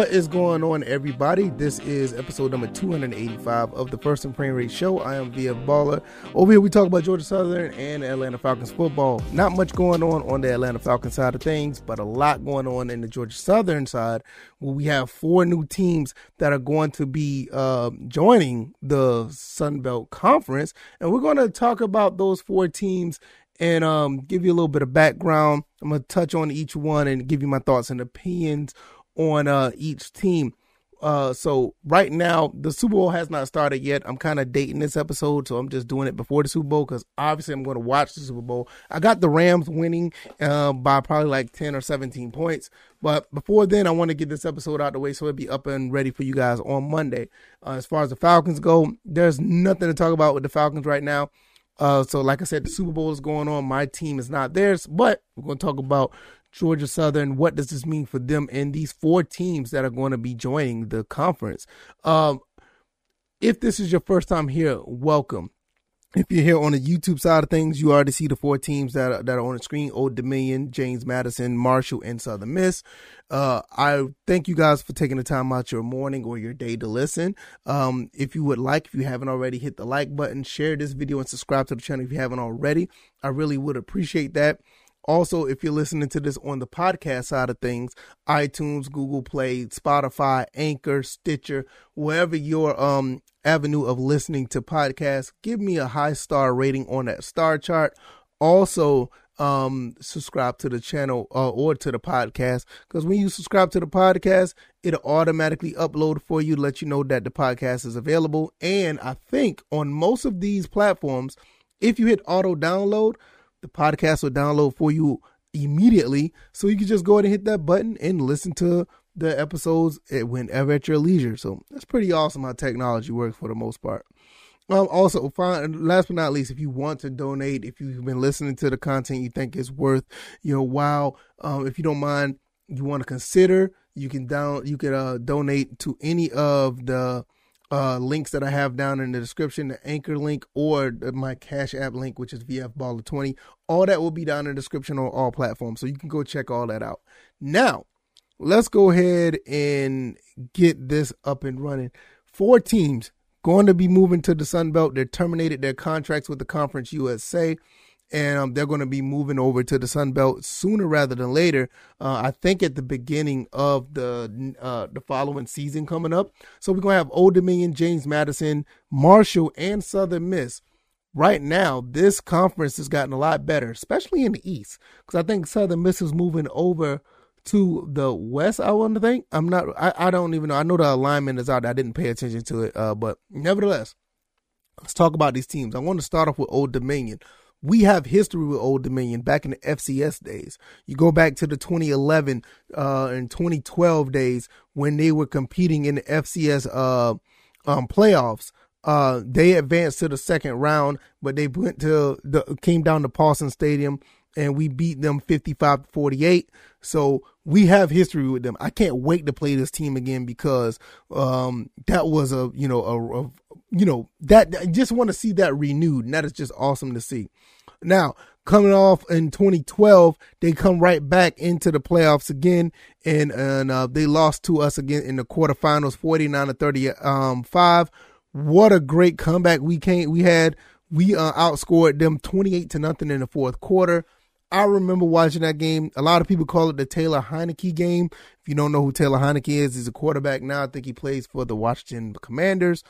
What is going on, everybody? This is episode number 285 of the First and Frame Rate Show. I am VF Baller. Over here, we talk about Georgia Southern and Atlanta Falcons football. Not much going on on the Atlanta Falcons side of things, but a lot going on in the Georgia Southern side, where we have four new teams that are going to be uh, joining the Sun Belt Conference, and we're going to talk about those four teams and um, give you a little bit of background. I'm going to touch on each one and give you my thoughts and opinions on uh, each team. Uh, so right now the Super Bowl has not started yet. I'm kind of dating this episode, so I'm just doing it before the Super Bowl because obviously I'm going to watch the Super Bowl. I got the Rams winning uh, by probably like 10 or 17 points, but before then, I want to get this episode out the way so it'll be up and ready for you guys on Monday. Uh, as far as the Falcons go, there's nothing to talk about with the Falcons right now. Uh, so like I said, the Super Bowl is going on. My team is not theirs, but we're going to talk about Georgia Southern. What does this mean for them and these four teams that are going to be joining the conference? Um, if this is your first time here, welcome. If you're here on the YouTube side of things, you already see the four teams that are, that are on the screen: Old Dominion, James Madison, Marshall, and Southern Miss. Uh, I thank you guys for taking the time out your morning or your day to listen. Um, if you would like, if you haven't already, hit the like button, share this video, and subscribe to the channel if you haven't already. I really would appreciate that. Also, if you're listening to this on the podcast side of things, iTunes, Google Play, Spotify, Anchor, Stitcher, wherever your um avenue of listening to podcasts, give me a high star rating on that star chart. Also, um subscribe to the channel uh, or to the podcast because when you subscribe to the podcast it'll automatically upload for you let you know that the podcast is available and i think on most of these platforms if you hit auto download the podcast will download for you immediately. So you can just go ahead and hit that button and listen to the episodes whenever at your leisure. So that's pretty awesome how technology works for the most part. Um, also, fine, last but not least, if you want to donate, if you've been listening to the content you think is worth your while, um, if you don't mind, you want to consider, you can down, you can uh, donate to any of the uh, links that I have down in the description, the anchor link or my Cash App link, which is VF Baller 20. All that will be down in the description on all platforms. So you can go check all that out. Now, let's go ahead and get this up and running. Four teams going to be moving to the Sun Belt. They terminated their contracts with the Conference USA and um, they're going to be moving over to the Sun Belt sooner rather than later. Uh, I think at the beginning of the uh, the following season coming up. So we're going to have Old Dominion, James Madison, Marshall, and Southern Miss. Right now, this conference has gotten a lot better, especially in the East, because I think Southern Miss is moving over to the West. I want to think. I'm not. I, I don't even know. I know the alignment is out. I didn't pay attention to it, uh, but nevertheless, let's talk about these teams. I want to start off with Old Dominion we have history with Old Dominion back in the FCS days. You go back to the 2011 uh, and 2012 days when they were competing in the FCS uh, um, playoffs. Uh, they advanced to the second round, but they went to the came down to Paulson Stadium and we beat them 55 48. So we have history with them. I can't wait to play this team again because um, that was a you know a, a you know that I just want to see that renewed, and that is just awesome to see. Now, coming off in 2012, they come right back into the playoffs again, and and uh, they lost to us again in the quarterfinals, 49 to 35. Um, what a great comeback we came we had. We uh, outscored them 28 to nothing in the fourth quarter. I remember watching that game. A lot of people call it the Taylor Heinicke game. If you don't know who Taylor Heinicke is, he's a quarterback now. I think he plays for the Washington Commanders.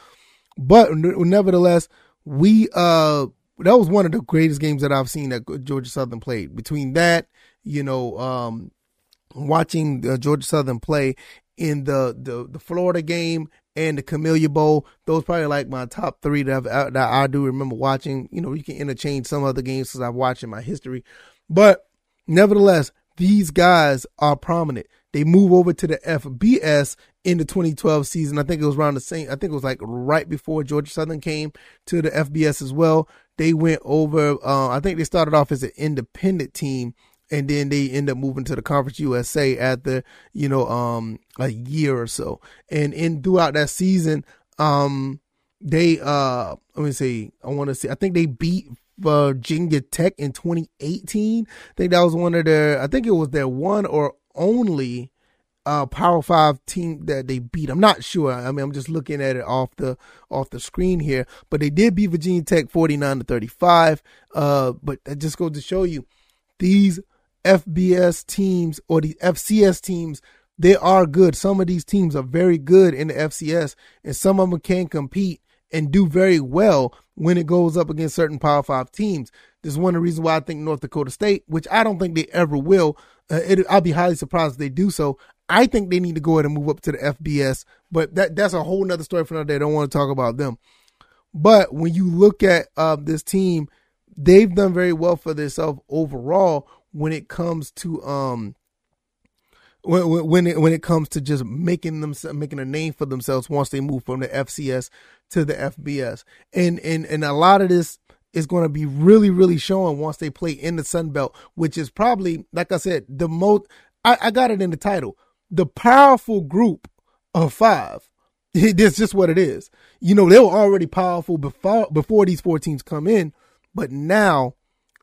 But nevertheless, we uh that was one of the greatest games that I've seen that Georgia Southern played. Between that, you know, um, watching uh, Georgia Southern play in the, the the Florida game and the Camellia Bowl, those probably like my top three that, I've, that I do remember watching. You know, you can interchange some other games because I've watched in my history, but nevertheless, these guys are prominent. They move over to the FBS in the 2012 season. I think it was around the same. I think it was like right before Georgia Southern came to the FBS as well. They went over. Uh, I think they started off as an independent team, and then they end up moving to the Conference USA after you know um, a year or so. And in throughout that season, um, they uh, let me see. I want to see. I think they beat Virginia Tech in 2018. I think that was one of their. I think it was their one or only uh, Power Five team that they beat. I'm not sure. I mean, I'm just looking at it off the off the screen here, but they did beat Virginia Tech 49 to 35. Uh, but that just goes to show you these FBS teams or the FCS teams. They are good. Some of these teams are very good in the FCS, and some of them can compete and do very well when it goes up against certain Power Five teams. This is one of the reasons why I think North Dakota State, which I don't think they ever will, uh, it, I'll be highly surprised if they do so. I think they need to go ahead and move up to the FBS, but that that's a whole nother story for another day. I don't want to talk about them. But when you look at uh, this team, they've done very well for themselves overall when it comes to um when when it, when it comes to just making them making a name for themselves once they move from the FCS to the FBS. And and and a lot of this is going to be really really showing once they play in the Sun Belt, which is probably like I said the most. I, I got it in the title, the powerful group of five. That's just what it is. You know they were already powerful before before these four teams come in, but now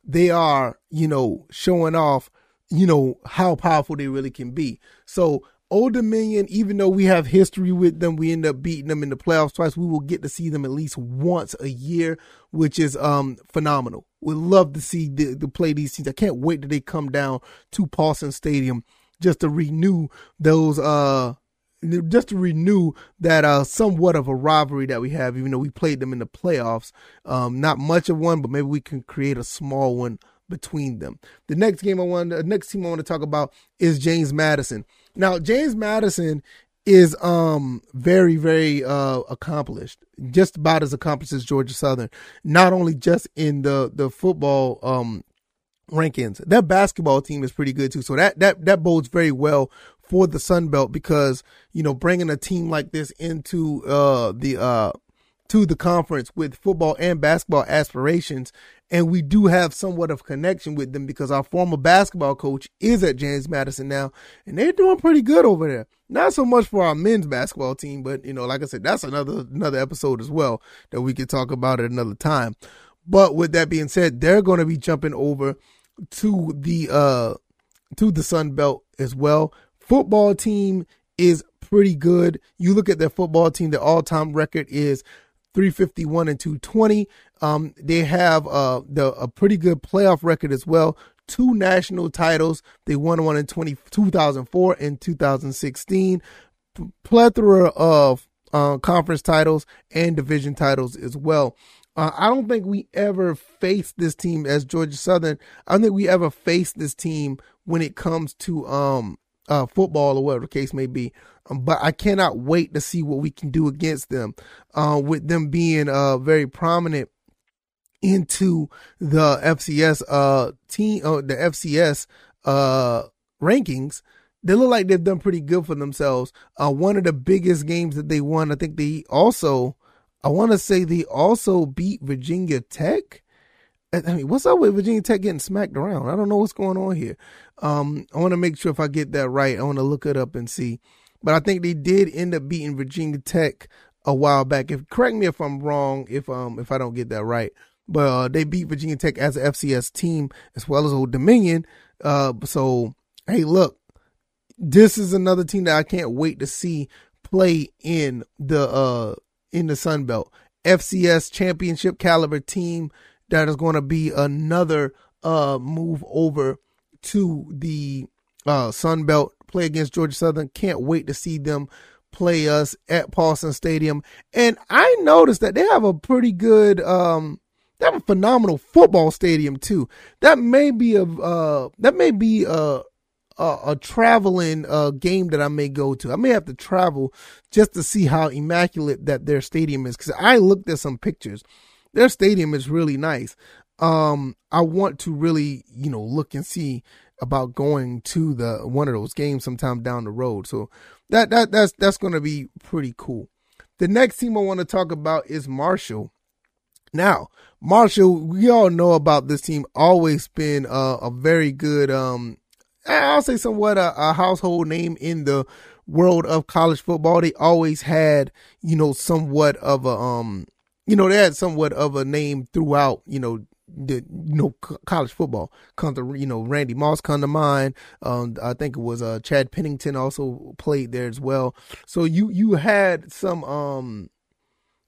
they are you know showing off you know, how powerful they really can be. So Old Dominion, even though we have history with them, we end up beating them in the playoffs twice. We will get to see them at least once a year, which is um phenomenal. We love to see the, the play these teams. I can't wait till they come down to Paulson Stadium just to renew those uh just to renew that uh somewhat of a rivalry that we have, even though we played them in the playoffs. Um, not much of one, but maybe we can create a small one between them. The next game I want, the next team I want to talk about is James Madison. Now, James Madison is um very very uh accomplished just about as accomplished as Georgia Southern not only just in the the football um rankings that basketball team is pretty good too so that that that bodes very well for the Sun Belt because you know bringing a team like this into uh the uh to the conference with football and basketball aspirations and we do have somewhat of connection with them because our former basketball coach is at James Madison now, and they're doing pretty good over there. Not so much for our men's basketball team, but you know, like I said, that's another another episode as well that we could talk about at another time. But with that being said, they're going to be jumping over to the uh to the Sun Belt as well. Football team is pretty good. You look at their football team, their all-time record is 351 and 220. Um, they have uh, the a pretty good playoff record as well. Two national titles. They won one in 20, 2004 and 2016. Plethora of uh, conference titles and division titles as well. Uh, I don't think we ever faced this team as Georgia Southern. I don't think we ever faced this team when it comes to um, uh, football or whatever the case may be. Um, but I cannot wait to see what we can do against them, uh, with them being uh, very prominent into the FCS uh team uh, the FCS uh rankings they look like they've done pretty good for themselves. Uh one of the biggest games that they won I think they also I want to say they also beat Virginia Tech. I mean what's up with Virginia Tech getting smacked around? I don't know what's going on here. Um I want to make sure if I get that right I want to look it up and see. But I think they did end up beating Virginia Tech a while back. If correct me if I'm wrong if um if I don't get that right but uh, they beat Virginia Tech as a FCS team as well as Old Dominion. Uh, so hey, look, this is another team that I can't wait to see play in the uh in the Sun Belt FCS championship caliber team that is going to be another uh move over to the uh Sun Belt play against Georgia Southern. Can't wait to see them play us at Paulson Stadium. And I noticed that they have a pretty good um they have a phenomenal football stadium too. That may be a uh, that may be a a, a traveling uh, game that I may go to. I may have to travel just to see how immaculate that their stadium is because I looked at some pictures. Their stadium is really nice. Um, I want to really you know look and see about going to the one of those games sometime down the road. So that that that's that's going to be pretty cool. The next team I want to talk about is Marshall. Now, Marshall, we all know about this team. Always been uh, a very good, um, I'll say somewhat a, a, household name in the world of college football. They always had, you know, somewhat of a, um, you know, they had somewhat of a name throughout, you know, the you know college football comes to you know Randy Moss come to mind. Um, I think it was uh, Chad Pennington also played there as well. So you you had some um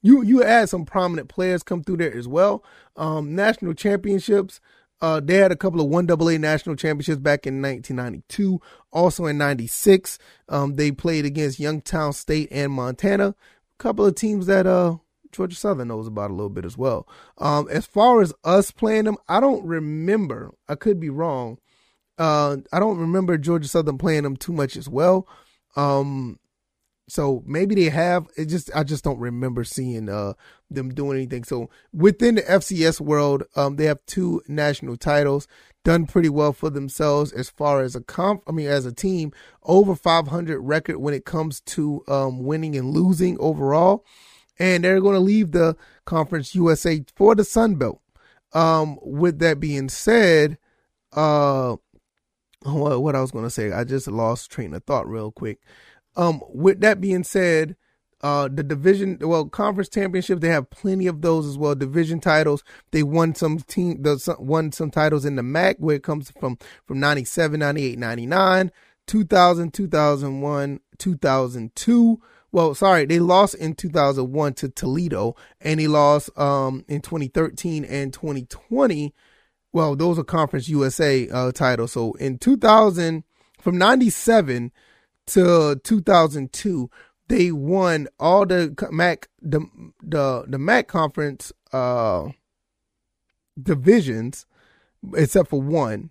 you you had some prominent players come through there as well. Um, national championships. Uh, they had a couple of one AA national championships back in 1992. Also in 96, um, they played against Youngstown State and Montana. A couple of teams that uh Georgia Southern knows about a little bit as well. Um, as far as us playing them, I don't remember. I could be wrong. Uh, I don't remember Georgia Southern playing them too much as well. Um, so maybe they have. It just I just don't remember seeing uh them doing anything. So within the FCS world, um, they have two national titles, done pretty well for themselves as far as a comp. I mean, as a team, over 500 record when it comes to um winning and losing overall and they're going to leave the Conference USA for the Sun Belt. Um, with that being said, uh, what, what I was going to say, I just lost train of thought real quick. Um, with that being said, uh, the division, well, conference championship, they have plenty of those as well. Division titles, they won some team, the won some titles in the MAC where it comes from from 97, 98, 99, 2000, 2001, 2002 well, sorry, they lost in 2001 to Toledo, and they lost um, in 2013 and 2020. Well, those are Conference USA uh, titles. So in 2000, from 97 to 2002, they won all the MAC the the the MAC conference uh, divisions except for one.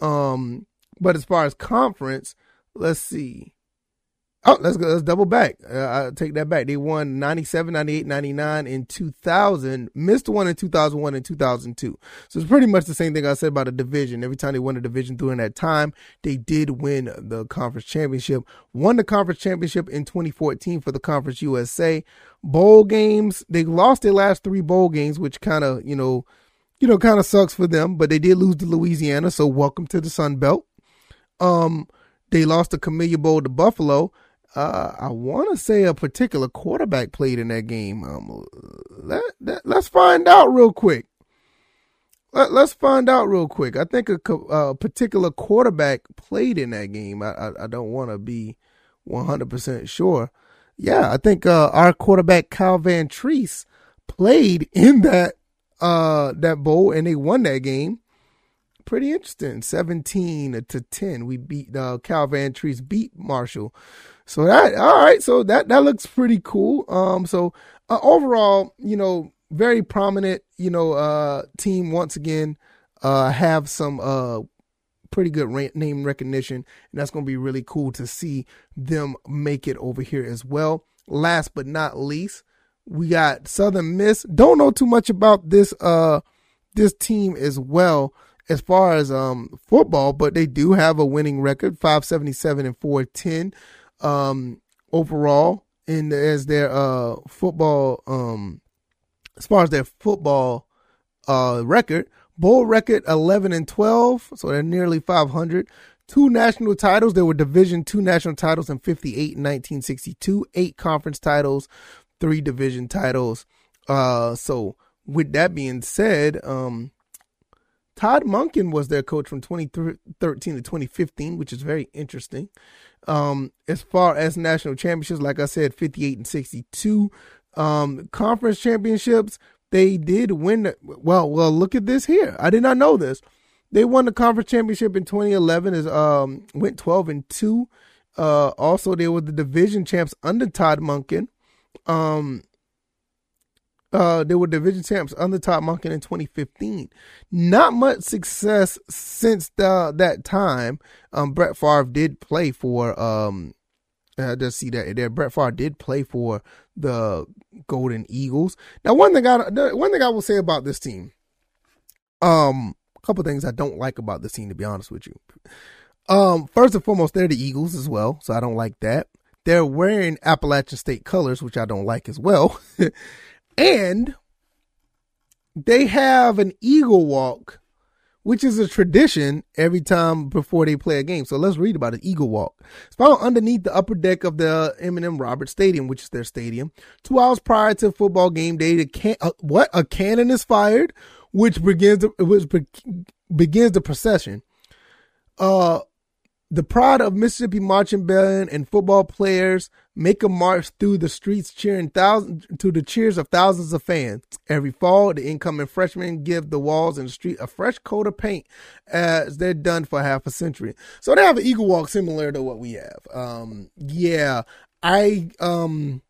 Um, but as far as conference, let's see. Oh, let's go. Let's double back. Uh, I take that back. They won 97, 98, 99, and 2000. Missed one in 2001 and 2002. So it's pretty much the same thing I said about the division. Every time they won a division during that time, they did win the conference championship. Won the conference championship in 2014 for the Conference USA. Bowl games, they lost their last three bowl games, which kind of, you know, you know, kind of sucks for them, but they did lose to Louisiana. So welcome to the Sun Belt. Um, they lost the Camellia Bowl to Buffalo uh, I want to say a particular quarterback played in that game. Um, let, let, us find out real quick. Let, us find out real quick. I think a, a, particular quarterback played in that game. I, I, I don't want to be 100% sure. Yeah, I think uh, our quarterback Kyle Vantrease played in that uh, that bowl and they won that game. Pretty interesting. 17 to 10. We beat uh, Cal Vantrease beat Marshall. So that all right. So that that looks pretty cool. Um. So uh, overall, you know, very prominent. You know, uh, team once again. Uh, have some uh pretty good name recognition, and that's going to be really cool to see them make it over here as well. Last but not least, we got Southern Miss. Don't know too much about this uh this team as well as far as um football, but they do have a winning record, 577 and 410 um, overall in as their uh, football um, as far as their football uh, record. Bowl record 11 and 12, so they're nearly 500. Two national titles. There were Division two national titles in 58 and 1962. Eight conference titles, three division titles. Uh, so with that being said, um, Todd Monken was their coach from 2013 to 2015, which is very interesting. Um, as far as national championships, like I said, 58 and 62. Um, conference championships, they did win. Well, well, look at this here. I did not know this. They won the conference championship in 2011. Is um went 12 and two. Uh, also they were the division champs under Todd Monken. Um, uh, they were division champs under Todd Monken in 2015. Not much success since the, that time. Um, Brett Favre did play for, um, I just see that there. Brett Favre did play for the Golden Eagles. Now, one thing I, one thing I will say about this team, um, a couple things I don't like about this team, to be honest with you. Um, first and foremost, they're the Eagles as well, so I don't like that. They're wearing Appalachian State colors, which I don't like as well. And they have an eagle walk, which is a tradition every time before they play a game. So let's read about it. Eagle walk. It's found underneath the upper deck of the M&M Roberts Stadium, which is their stadium. Two hours prior to football game day, the can- uh, what a cannon is fired which begins the, which begins the procession. Uh, the pride of Mississippi marching band and football players make a march through the streets cheering thousands to the cheers of thousands of fans. Every fall, the incoming freshmen give the walls and the street a fresh coat of paint as they're done for half a century. So they have an eagle walk similar to what we have. Um, yeah, I, um,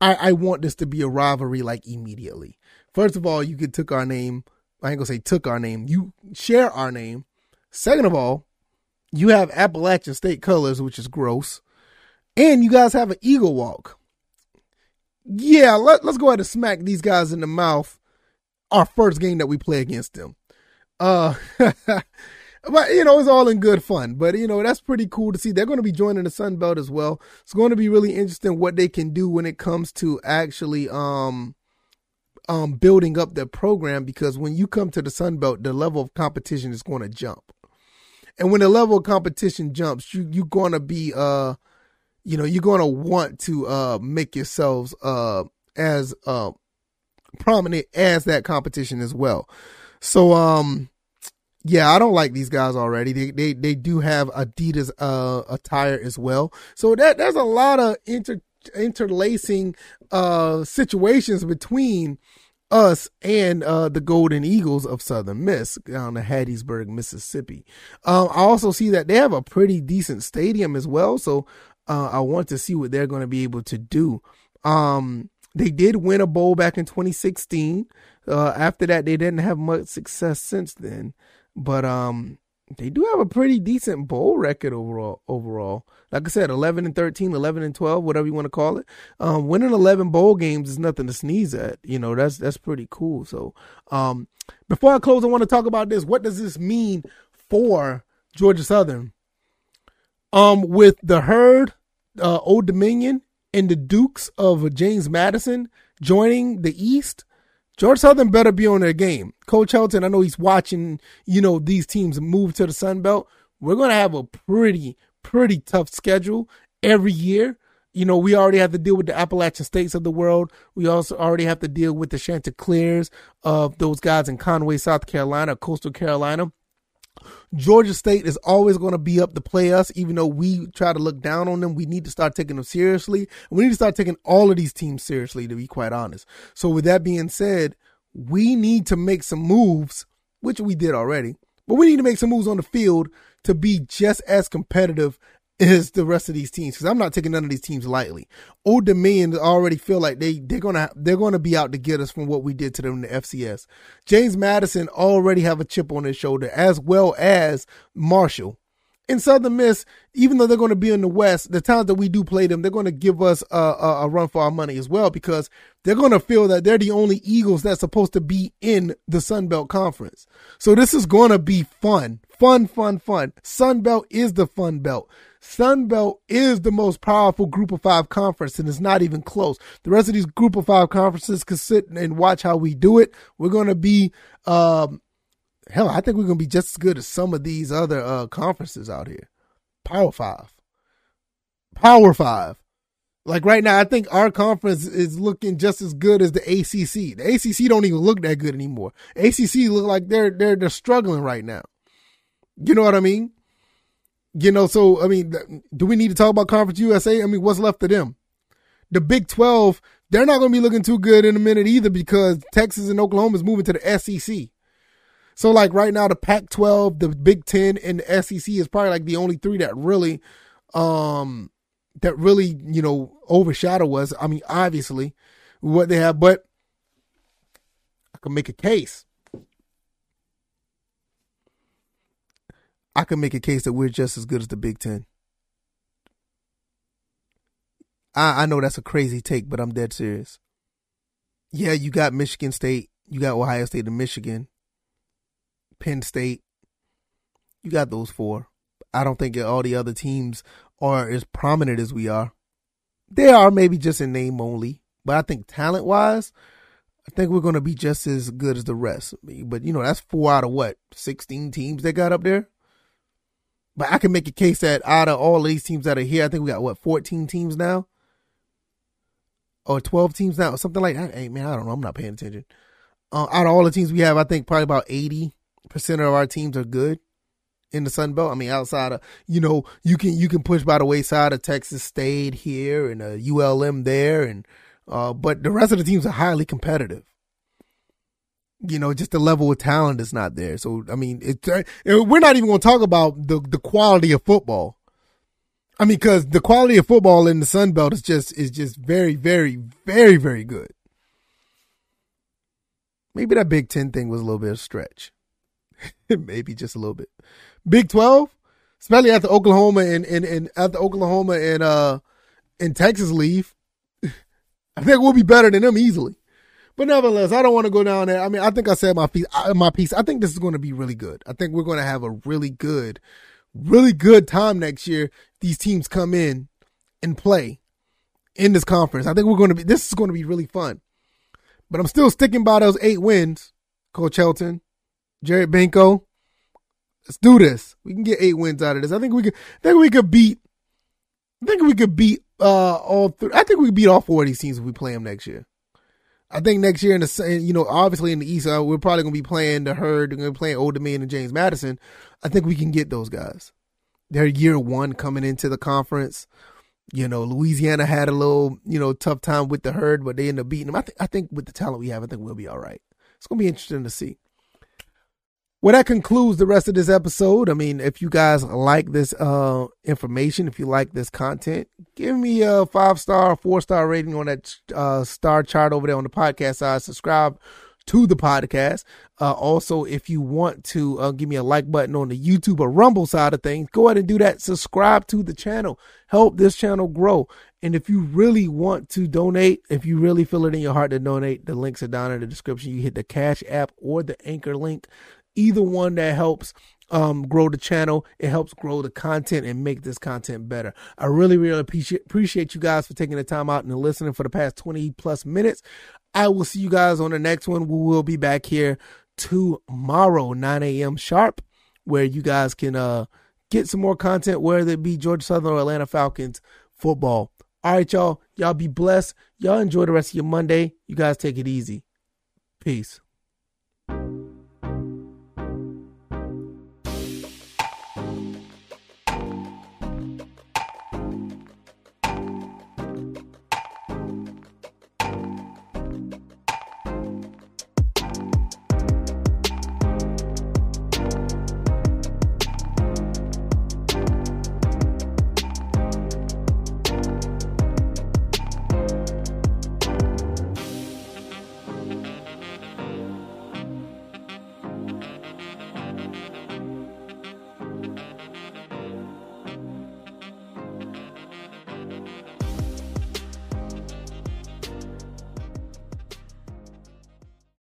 I, I want this to be a rivalry like immediately. First of all, you could took our name. I ain't gonna say took our name. You share our name. Second of all, you have Appalachian State colors, which is gross, and you guys have an eagle walk. Yeah, let, let's go ahead and smack these guys in the mouth. Our first game that we play against them. Uh, but you know, it's all in good fun. But you know, that's pretty cool to see. They're going to be joining the Sun Belt as well. It's going to be really interesting what they can do when it comes to actually um um building up their program because when you come to the Sun Belt, the level of competition is going to jump. And when the level of competition jumps, you you're gonna be uh you know, you're gonna want to uh make yourselves uh as uh prominent as that competition as well. So um yeah, I don't like these guys already. They they they do have Adidas uh attire as well. So that there's a lot of inter interlacing uh situations between us and uh, the Golden Eagles of Southern Miss down in Hattiesburg, Mississippi. Um, I also see that they have a pretty decent stadium as well, so uh, I want to see what they're going to be able to do. Um, they did win a bowl back in 2016. Uh, after that, they didn't have much success since then, but um, they do have a pretty decent bowl record overall. Overall, like I said, 11 and 13, 11 and 12, whatever you want to call it. Um, winning 11 bowl games is nothing to sneeze at. You know, that's that's pretty cool. So, um, before I close, I want to talk about this. What does this mean for Georgia Southern? Um, with the herd, uh, Old Dominion, and the Dukes of James Madison joining the East, George Southern better be on their game. Coach Helton, I know he's watching, you know, these teams move to the Sun Belt. We're going to have a pretty, pretty tough schedule every year. You know, we already have to deal with the Appalachian states of the world. We also already have to deal with the Chanticleers of those guys in Conway, South Carolina, coastal Carolina. Georgia State is always going to be up to play us, even though we try to look down on them. We need to start taking them seriously. We need to start taking all of these teams seriously, to be quite honest. So, with that being said, we need to make some moves, which we did already, but we need to make some moves on the field to be just as competitive is the rest of these teams because I'm not taking none of these teams lightly. Old Dominion already feel like they they're gonna they're gonna be out to get us from what we did to them in the FCS. James Madison already have a chip on his shoulder as well as Marshall. In Southern Miss, even though they're going to be in the West, the times that we do play them, they're going to give us a, a, a run for our money as well because they're going to feel that they're the only Eagles that's supposed to be in the Sun Belt Conference. So this is going to be fun, fun, fun, fun. Sun Belt is the fun belt. Sunbelt is the most powerful group of five conference and it's not even close. The rest of these group of five conferences can sit and watch how we do it. We're going to be, um, hell, I think we're going to be just as good as some of these other, uh, conferences out here. Power five. Power five. Like right now, I think our conference is looking just as good as the ACC. The ACC don't even look that good anymore. ACC look like they're they're they're struggling right now. You know what I mean? You know, so I mean, do we need to talk about Conference USA? I mean, what's left of them? The Big 12, they're not going to be looking too good in a minute either because Texas and Oklahoma is moving to the SEC. So like right now, the Pac-12, the Big 10, and the SEC is probably like the only three that really, um, that really you know overshadow us. I mean, obviously, what they have, but I can make a case I can make a case that we're just as good as the Big Ten. I, I know that's a crazy take, but I'm dead serious. Yeah, you got Michigan State, you got Ohio State and Michigan, Penn State. You got those four. I don't think all the other teams are as prominent as we are. They are maybe just in name only, but I think talent wise, I think we're going to be just as good as the rest. But you know, that's four out of what sixteen teams they got up there. But I can make a case that out of all these teams that are here, I think we got what 14 teams now, or 12 teams now, or something like that. Hey man, I don't know. I'm not paying attention. Uh, out of all the teams we have, I think probably about eighty percent of our teams are good in the Sun Belt. I mean, outside of you know, you can you can push by the wayside of Texas State here and a ULM there, and uh, but the rest of the teams are highly competitive. You know, just the level of talent is not there. So I mean, it, we're not even going to talk about the the quality of football. I mean, because the quality of football in the Sun Belt is just is just very, very, very, very good. Maybe that Big Ten thing was a little bit of stretch. Maybe just a little bit. Big Twelve, especially after Oklahoma and and, and after Oklahoma and uh and Texas leave, I think we'll be better than them easily. But nevertheless, I don't want to go down there. I mean, I think I said my piece. My piece. I think this is going to be really good. I think we're going to have a really good, really good time next year. These teams come in and play in this conference. I think we're going to be. This is going to be really fun. But I'm still sticking by those eight wins, Coach Helton, Jared Benko. Let's do this. We can get eight wins out of this. I think we could. I think we could beat. I think we could beat uh all. three. I think we could beat all four of these teams if we play them next year. I think next year in the you know obviously in the East uh, we're probably gonna be playing the herd. We're gonna be playing Old Dominion and James Madison. I think we can get those guys. They're year one coming into the conference. You know, Louisiana had a little, you know, tough time with the herd, but they end up beating them. I think I think with the talent we have, I think we'll be all right. It's gonna be interesting to see. Well, that concludes the rest of this episode. I mean, if you guys like this uh, information, if you like this content, give me a five star, four star rating on that uh, star chart over there on the podcast side. Subscribe to the podcast. Uh, also, if you want to uh, give me a like button on the YouTube or Rumble side of things, go ahead and do that. Subscribe to the channel. Help this channel grow. And if you really want to donate, if you really feel it in your heart to donate, the links are down in the description. You hit the Cash App or the Anchor link. Either one that helps um, grow the channel. It helps grow the content and make this content better. I really, really appreciate appreciate you guys for taking the time out and listening for the past 20 plus minutes. I will see you guys on the next one. We will be back here tomorrow, 9 a.m. sharp, where you guys can uh, get some more content, whether it be Georgia Southern or Atlanta Falcons football. All right, y'all. Y'all be blessed. Y'all enjoy the rest of your Monday. You guys take it easy. Peace.